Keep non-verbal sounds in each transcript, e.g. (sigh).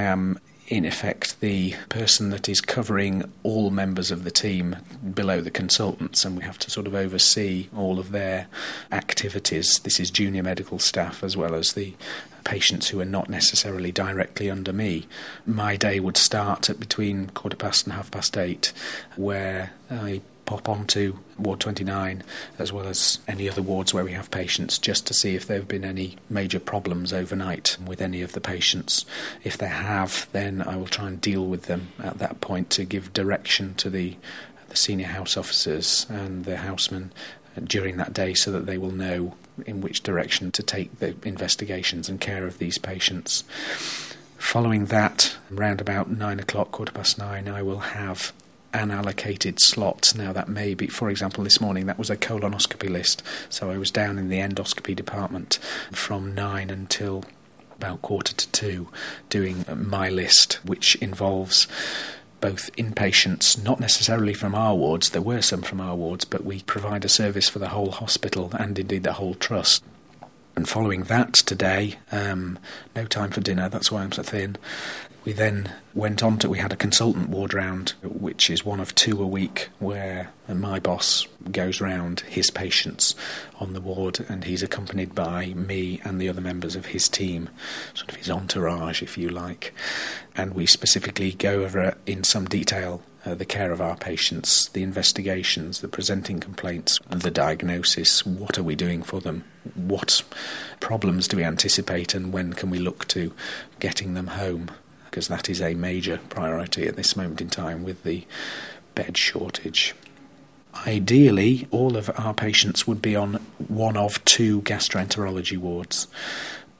I am in effect the person that is covering all members of the team below the consultants, and we have to sort of oversee all of their activities. This is junior medical staff as well as the patients who are not necessarily directly under me. My day would start at between quarter past and half past eight, where I pop onto Ward 29 as well as any other wards where we have patients just to see if there have been any major problems overnight with any of the patients. If there have, then I will try and deal with them at that point to give direction to the, the senior house officers and the housemen during that day so that they will know in which direction to take the investigations and care of these patients. Following that, around about nine o'clock, quarter past nine, I will have an allocated slot. Now, that may be, for example, this morning that was a colonoscopy list, so I was down in the endoscopy department from nine until about quarter to two doing my list, which involves both inpatients, not necessarily from our wards, there were some from our wards, but we provide a service for the whole hospital and indeed the whole trust. And following that today, um, no time for dinner, that's why I'm so thin. We then went on to, we had a consultant ward round, which is one of two a week, where my boss goes round his patients on the ward, and he's accompanied by me and the other members of his team, sort of his entourage, if you like. And we specifically go over in some detail uh, the care of our patients, the investigations, the presenting complaints, the diagnosis. What are we doing for them? What problems do we anticipate, and when can we look to getting them home? because that is a major priority at this moment in time with the bed shortage. Ideally, all of our patients would be on one of two gastroenterology wards,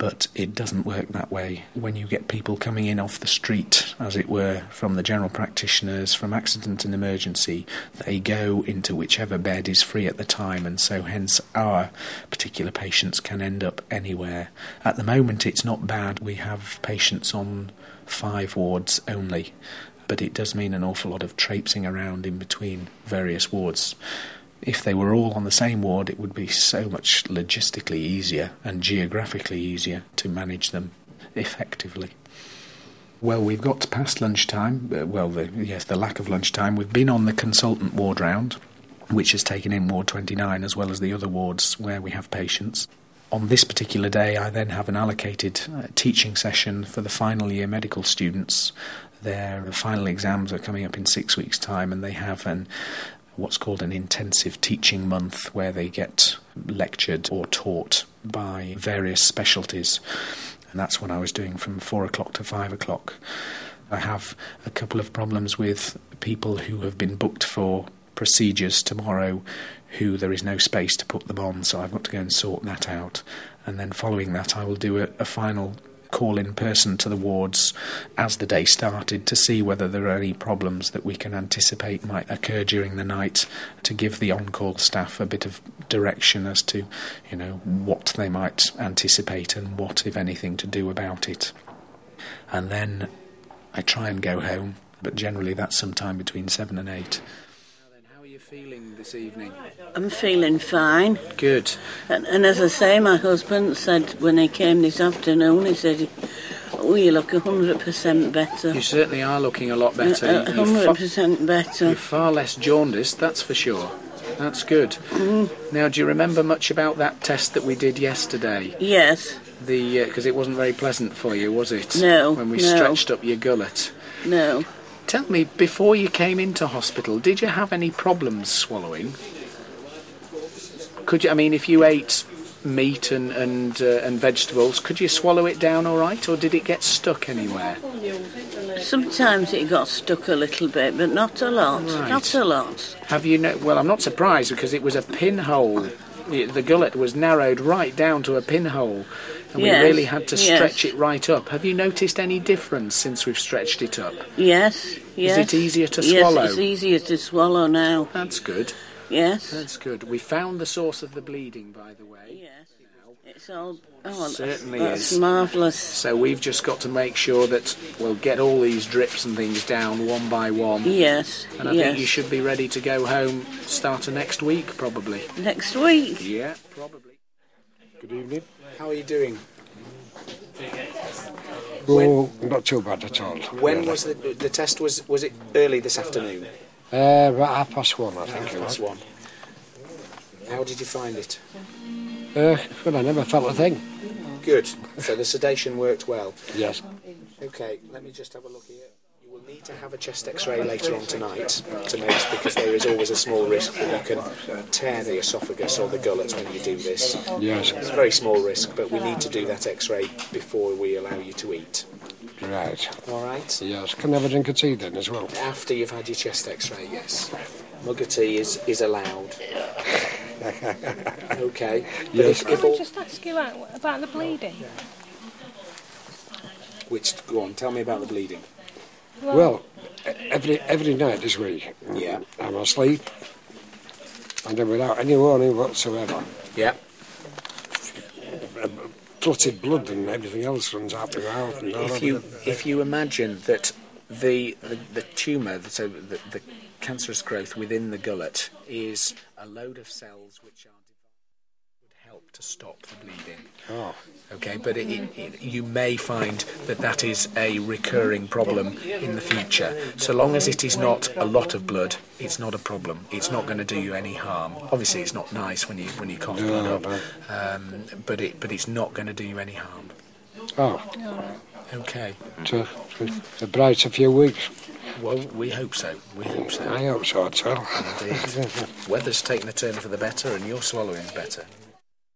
but it doesn't work that way. When you get people coming in off the street, as it were, from the general practitioners, from accident and emergency, they go into whichever bed is free at the time, and so hence our particular patients can end up anywhere. At the moment, it's not bad. We have patients on five wards only, but it does mean an awful lot of traipsing around in between various wards. If they were all on the same ward, it would be so much logistically easier and geographically easier to manage them effectively. Well, we've got past lunchtime. Uh, well, the, yes, the lack of lunchtime. We've been on the consultant ward round, which has taken in Ward 29 as well as the other wards where we have patients on this particular day, I then have an allocated uh, teaching session for the final year medical students. Their final exams are coming up in six weeks' time, and they have an what's called an intensive teaching month where they get lectured or taught by various specialties. And that's what I was doing from four o'clock to five o'clock. I have a couple of problems with people who have been booked for procedures tomorrow who there is no space to put them on, so I've got to go and sort that out. And then following that, I will do a, a final call in person to the wards as the day started to see whether there are any problems that we can anticipate might occur during the night to give the on call staff a bit of direction as to you know what they might anticipate and what if anything to do about it. And then I try and go home but generally that's sometime between 7 and 8 feeling this evening? I'm feeling fine. Good. And, and, as I say, my husband said when he came this afternoon, he said, "Oh, you look hundred percent better." You certainly are looking a lot better. hundred percent better. You're far less jaundiced, that's for sure. That's good. Mm. Now, do you remember much about that test that we did yesterday? Yes. The because uh, it wasn't very pleasant for you, was it? No. When we no. stretched up your gullet. No. Tell me, before you came into hospital, did you have any problems swallowing? Could you? I mean, if you ate meat and and uh, and vegetables, could you swallow it down all right, or did it get stuck anywhere? Sometimes it got stuck a little bit, but not a lot. Right. Not a lot. Have you? No- well, I'm not surprised because it was a pinhole. The gullet was narrowed right down to a pinhole and yes, we really had to stretch yes. it right up. Have you noticed any difference since we've stretched it up? Yes, yes. Is it easier to swallow? Yes, it's easier to swallow now. That's good. Yes. That's good. We found the source of the bleeding, by the way. Yes. It's all. Oh, certainly that's, is. marvellous. So we've just got to make sure that we'll get all these drips and things down one by one. Yes. And I yes. think you should be ready to go home start of next week, probably. Next week? Yeah, probably. Good evening. How are you doing? Oh, when, not too bad at all. When really. was the, the test? Was was it early this afternoon? Uh, about half past one, I think. Half past one. How did you find it? Uh, well, I never felt a thing. Good. So the sedation worked well. Yes. Okay, let me just have a look here. You will need to have a chest X-ray later on tonight to make because there is always a small risk that you can tear the esophagus or the gullet when you do this. Yes. It's a very small risk, but we need to do that X-ray before we allow you to eat. Right. All right. Yes. Can I have a drink of tea then as well? After you've had your chest X-ray, yes. Mug of tea is is allowed. (laughs) okay. Yes. If, if Can I just ask you about the bleeding? Which go on, tell me about the bleeding. Well, well every every night this week, yeah, uh, I'm asleep, and then without any warning whatsoever, yeah, uh, uh, clotted blood and everything else runs out my mouth. And if you if you imagine that the the, the tumour, so the, the cancerous growth within the gullet is a load of cells which are would help to stop the bleeding. Oh. Okay, but it, it, it, you may find that that is a recurring problem in the future. So long as it is not a lot of blood, it's not a problem. It's not going to do you any harm. Obviously, it's not nice when you when you cough blood up, um, but it but it's not going to do you any harm. Oh. Okay. To, a brighter few weeks. Well, we hope so. We hope so. I hope so, too. Indeed. (laughs) Weather's taking a turn for the better, and your swallowing's better.